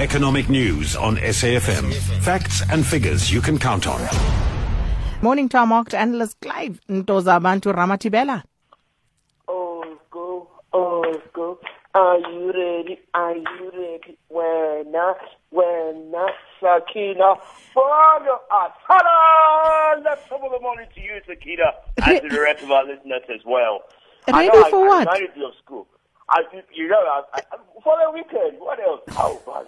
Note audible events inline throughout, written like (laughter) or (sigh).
Economic news on SAFM. Facts and figures you can count on. Morning to our market analyst Clive Ntozabantu Ramathibela. Oh, go, oh, go. Are you ready? Are you ready? When not, when not, Sakina, follow us. Hello! Let's top of the morning to you, Sakina, (laughs) and to the rest of our listeners as well. I Ready know for I what? reminded you of school. I, you know, I, I, for the weekend, what else? Oh, man.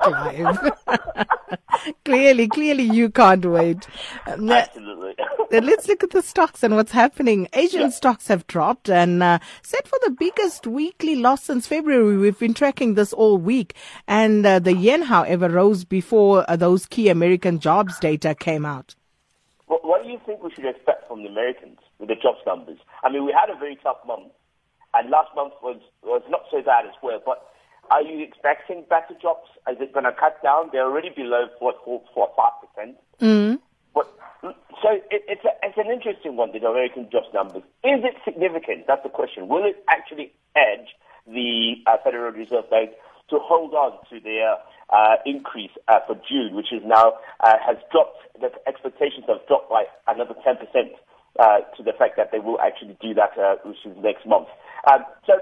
(laughs) Clearly, clearly you can't wait. (laughs) Absolutely. (laughs) Let's look at the stocks and what's happening. Asian Yeah. stocks have dropped and uh, set for the biggest weekly loss since February. We've been tracking this all week. And uh, the yen, however, rose before uh, those key American jobs data came out. What, what do you think we should expect from the Americans with the jobs numbers? I mean, we had a very tough month, and last month was was not so bad as well. But are you expecting better jobs? Is it going to cut down? They're already below four, four, four, five percent. But so it, it's a, it's an interesting one. The American jobs numbers is it significant? That's the question. Will it actually edge the uh, Federal Reserve Bank to hold on to their uh, increase uh, for June, which is now uh, has dropped. The expectations have dropped by another ten percent uh, to the fact that they will actually do that, uh, which is next month. Um, so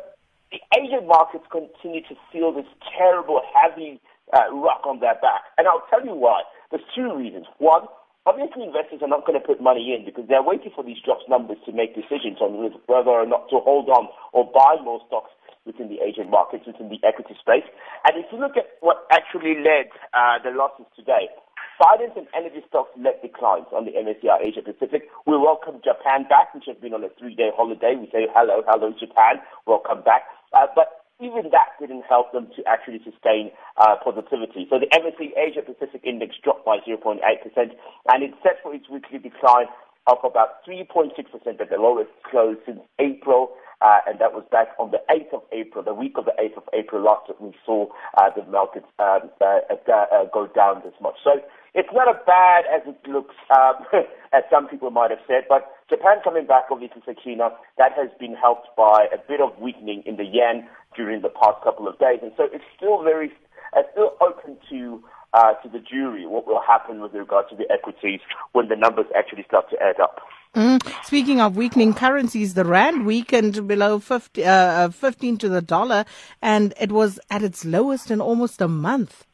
Asian markets continue to feel this terrible, heavy uh, rock on their back. And I'll tell you why. There's two reasons. One, obviously investors are not going to put money in because they're waiting for these jobs numbers to make decisions on whether or not to hold on or buy more stocks within the Asian markets, within the equity space. And if you look at what actually led uh, the losses today, finance and energy stocks led declines on the MSCI Asia Pacific. We welcome Japan back, which has been on a three-day holiday. We say hello, hello Japan, welcome back. Uh, but even that didn't help them to actually sustain uh, positivity. So the MSCI Asia Pacific Index dropped by 0.8%, and it's set for its weekly decline of about 3.6% at the lowest close since April. Uh, and that was back on the 8th of April, the week of the 8th of April last week we saw uh, the markets um, uh, uh, uh, go down this much. So it's not as bad as it looks, um, (laughs) as some people might have said, but Japan coming back, obviously, Sakina, that has been helped by a bit of weakening in the yen during the past couple of days. And so it's still very, it's still open to uh, to the jury what will happen with regard to the equities when the numbers actually start to add up. Mm. Speaking of weakening currencies, the rand weakened below 50, uh, uh, 15 to the dollar, and it was at its lowest in almost a month.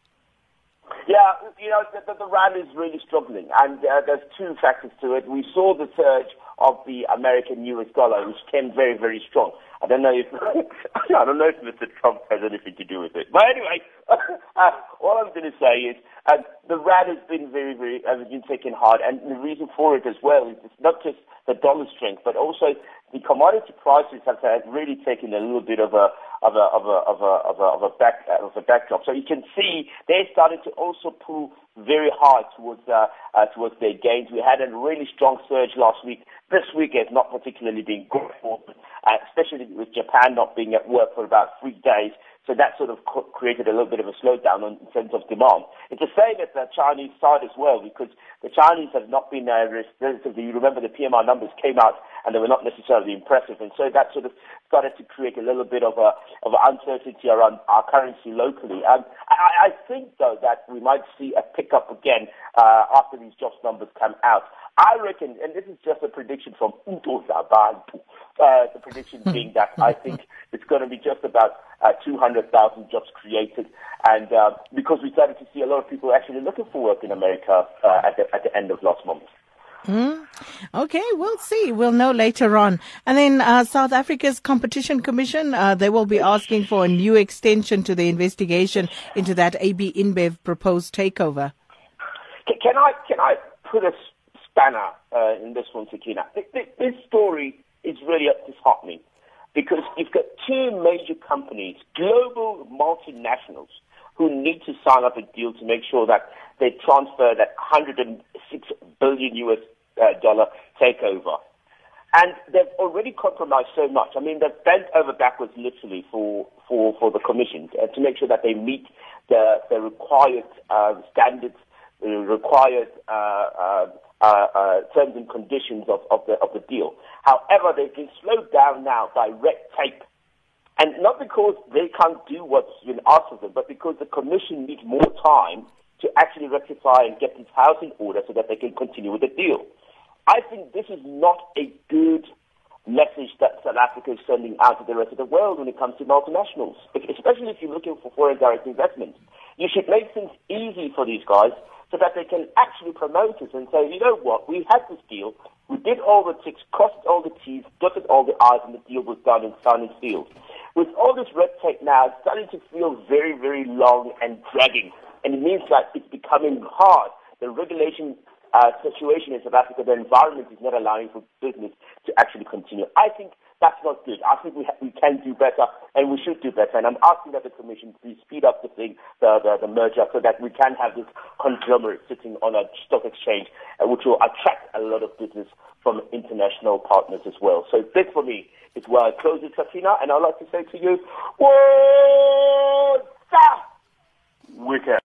Yeah, you know, the, the, the rand is really struggling, and uh, there's two factors to it. We saw the surge of the American US dollar, which came very, very strong. I don't know if (laughs) I don't know if Mr. Trump has anything to do with it, but anyway, (laughs) uh, all I'm going to say is uh, the rand has been very, very has been taken hard, and the reason for it as well is it's not just the dollar strength, but also the commodity prices have, have really taken a little bit of a of a of a of a of a, of a back uh, of a backdrop. So you can see they started to also pull very hard towards uh, uh, towards their gains. We had a really strong surge last week. This week has not particularly been good for, uh, especially with Japan not being at work for about three days. So that sort of co- created a little bit of a slowdown on, in terms of demand. It's the same at the Chinese side as well, because the Chinese have not been uh, relatively. You remember the PMI numbers came out and they were not necessarily impressive, and so that sort of started to create a little bit of a of uncertainty around our currency locally. Um, I, I think though that we might see a pickup again uh, after these jobs numbers come out. I reckon, and this is just a prediction from Ntoza Bantu, uh, the prediction being that I think it's going to be just about uh, 200,000 jobs created. And uh, because we started to see a lot of people actually looking for work in America uh, at, the, at the end of last month. Okay, we'll see. We'll know later on. And then uh, South Africa's Competition Commission, uh, they will be asking for a new extension to the investigation into that AB InBev proposed takeover. Can, can I can I put a spanner uh, in this one, Sakina? Th- th- This story is really disheartening major companies, global multinationals, who need to sign up a deal to make sure that they transfer that 106 billion US uh, dollar takeover. And they've already compromised so much. I mean, they've bent over backwards literally for, for, for the commission uh, to make sure that they meet the, the required uh, standards, the required uh, uh, uh, terms and conditions of, of, the, of the deal. However, they've been slowed down now by red tape And not because they can't do what's been asked of them, but because the Commission needs more time to actually rectify and get this house in order so that they can continue with the deal. I think this is not a good message that South Africa is sending out to the rest of the world when it comes to multinationals, especially if you're looking for foreign direct investment. You should make things easy for these guys so that they can actually promote it and say, you know what, we had this deal, we did all the ticks, crossed all the T's, dotted all the I's, and the deal was done and signed and sealed. With all this red tape now, it's starting to feel very, very long and dragging, and it means that it's becoming hard. The regulation uh, situation in South Africa, the environment is not allowing for business to actually continue. I think that's not good. I think we, ha- we can do better and we should do better. And I'm asking that the Commission please speed up the thing, the, the, the merger, so that we can have this conglomerate sitting on a stock exchange, uh, which will attract a lot of business from international partners as well. So this for me is where I close it, Safina, and I'd like to say to you, what's up? Wicked.